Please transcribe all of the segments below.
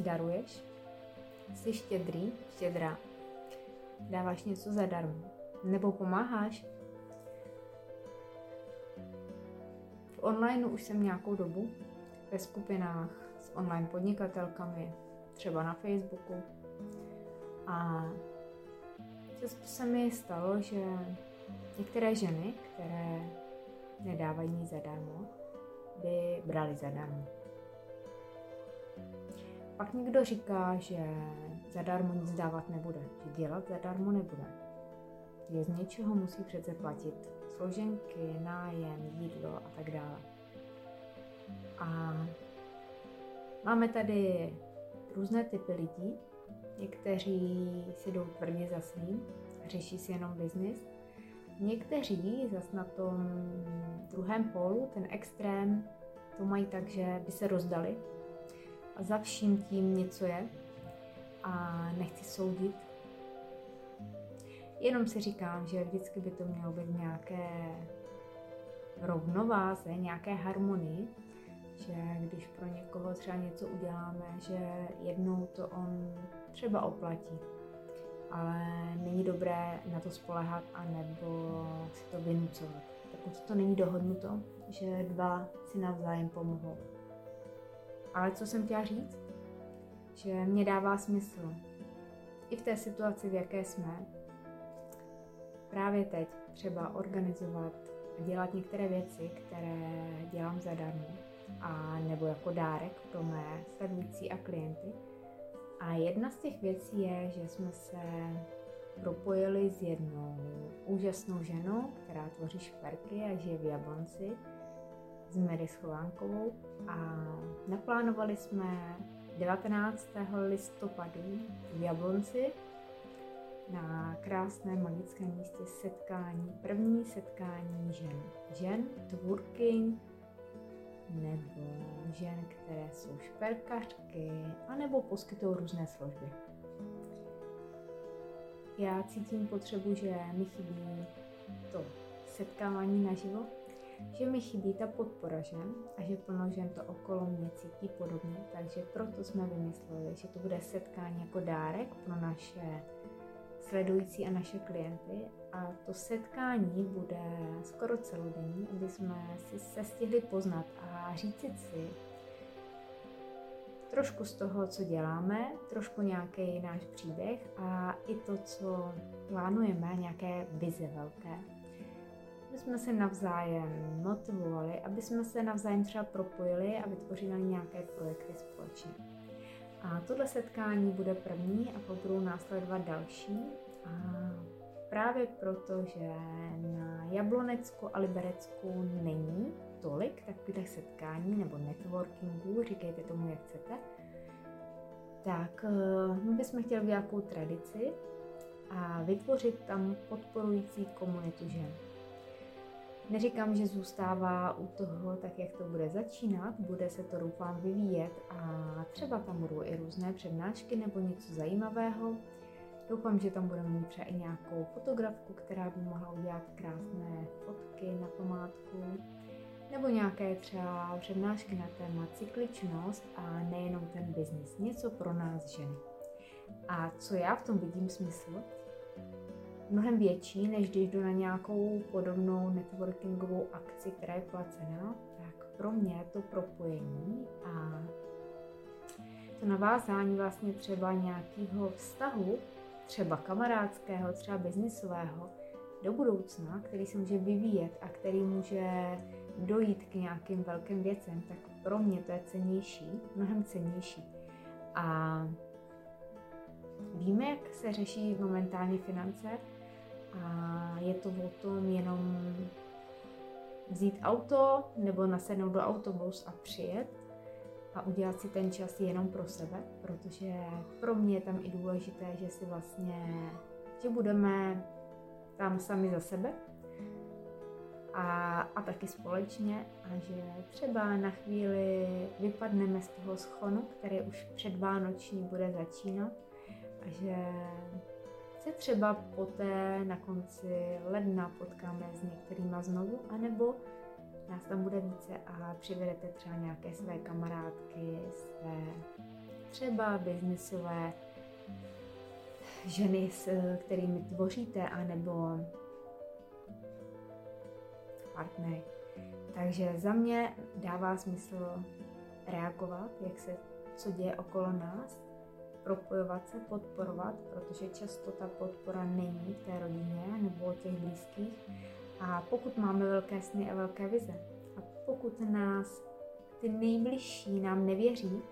daruješ, jsi štědrý, štědrá, dáváš něco zadarmo, nebo pomáháš. V onlineu už jsem nějakou dobu ve skupinách s online podnikatelkami, třeba na Facebooku. A často se mi stalo, že některé ženy, které nedávají nic zadarmo, by brali zadarmo. Pak někdo říká, že zadarmo nic dávat nebude, že dělat zadarmo nebude. Že z něčeho musí přece platit složenky, nájem, jídlo a tak dále. A máme tady různé typy lidí. Někteří si jdou tvrdě za svým, řeší si jenom biznis. Někteří zas na tom druhém pólu, ten extrém, to mají tak, že by se rozdali a za vším tím něco je a nechci soudit. Jenom si říkám, že vždycky by to mělo být nějaké rovnováze, nějaké harmonii, že když pro někoho třeba něco uděláme, že jednou to on třeba oplatí, ale není dobré na to spolehat a nebo si to vynucovat. Pokud to není dohodnuto, že dva si navzájem pomohou. Ale co jsem chtěla říct? Že mě dává smysl i v té situaci, v jaké jsme, právě teď třeba organizovat a dělat některé věci, které dělám zadarmo, a nebo jako dárek pro mé sledující a klienty. A jedna z těch věcí je, že jsme se propojili s jednou úžasnou ženou, která tvoří šperky a žije v Jablonci, s Mary Schovánkovou a naplánovali jsme 19. listopadu v Jablonci na krásném magickém místě setkání, první setkání žen. Žen, tvůrkyň, nebo žen, které jsou šperkařky, anebo poskytují různé služby. Já cítím potřebu, že mi chybí to setkávání naživo, že mi chybí ta podpora žen a že plno žen to okolo mě cítí podobně, takže proto jsme vymysleli, že to bude setkání jako dárek pro naše sledující a naše klienty a to setkání bude skoro celodenní, aby jsme si se stihli poznat a říct si trošku z toho, co děláme, trošku nějaký náš příběh a i to, co plánujeme, nějaké vize velké. Aby jsme se navzájem motivovali, aby jsme se navzájem třeba propojili a vytvořili nějaké projekty společně. A tohle setkání bude první a pak budou následovat další. A právě proto, že na Jablonecku a Liberecku není tolik takových setkání nebo networkingů, říkejte tomu, jak chcete, tak eh, my bychom chtěli nějakou tradici a vytvořit tam podporující komunitu žen. Neříkám, že zůstává u toho tak, jak to bude začínat, bude se to doufám vyvíjet a třeba tam budou i různé přednášky nebo něco zajímavého. Doufám, že tam budeme mít třeba i nějakou fotografku, která by mohla udělat krásné fotky na památku, nebo nějaké třeba přednášky na téma cykličnost a nejenom ten biznis, něco pro nás ženy. A co já v tom vidím smysl, mnohem větší, než když jdu na nějakou podobnou networkingovou akci, která je placená, tak pro mě to propojení a to navázání vlastně třeba nějakého vztahu, třeba kamarádského, třeba biznisového, do budoucna, který se může vyvíjet a který může dojít k nějakým velkým věcem, tak pro mě to je cenější, mnohem cenější. A víme, jak se řeší momentálně finance a je to o tom jenom vzít auto nebo nasednout do autobus a přijet a udělat si ten čas jenom pro sebe, protože pro mě je tam i důležité, že si vlastně, že budeme tam sami za sebe a, a taky společně a že třeba na chvíli vypadneme z toho schonu, který už předvánoční bude začínat a že se třeba poté na konci ledna potkáme s některýma znovu, anebo nás tam bude více a přivedete třeba nějaké své kamarádky, své třeba biznisové ženy, s kterými tvoříte, anebo partnery. Takže za mě dává smysl reagovat, jak se, co děje okolo nás, propojovat se, podporovat, protože často ta podpora není v té rodině nebo těch blízkých. A pokud máme velké sny a velké vize, a pokud nás ty nejbližší nám nevěří,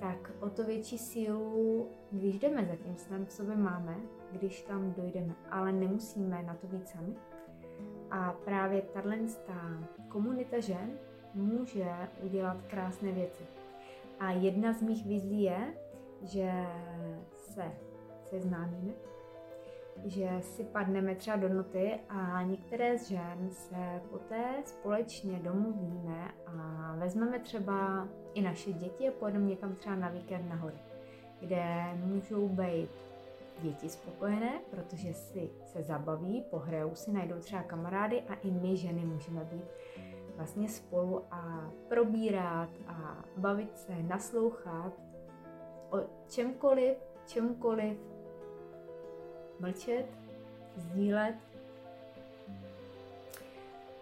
tak o to větší sílu, když jdeme za tím snem, v sobě máme, když tam dojdeme, ale nemusíme na to být sami. A právě tahle komunita žen může udělat krásné věci. A jedna z mých vizí je, že se seznámíme, že si padneme třeba do noty a některé z žen se poté společně domluvíme a vezmeme třeba i naše děti a pojedeme někam třeba na víkend nahoru, kde můžou být děti spokojené, protože si se zabaví, pohrajou si, najdou třeba kamarády a i my ženy můžeme být vlastně spolu a probírat a bavit se, naslouchat o čemkoliv, čemkoliv, mlčet, sdílet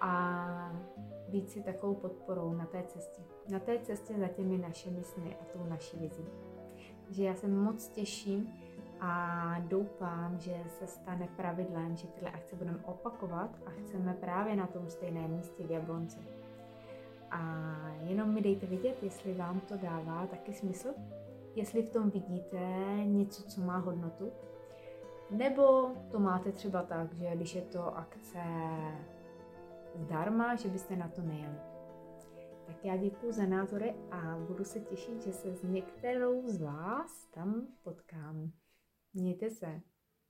a být si takovou podporou na té cestě. Na té cestě za těmi našimi sny a tou naší vizí. Takže já se moc těším a doufám, že se stane pravidlem, že tyhle akce budeme opakovat a chceme právě na tom stejném místě v Jablonci. A jenom mi dejte vidět, jestli vám to dává taky smysl, jestli v tom vidíte něco, co má hodnotu, nebo to máte třeba tak, že když je to akce zdarma, že byste na to nejeli. Tak já děkuji za názory a budu se těšit, že se s některou z vás tam potkám. Mějte se.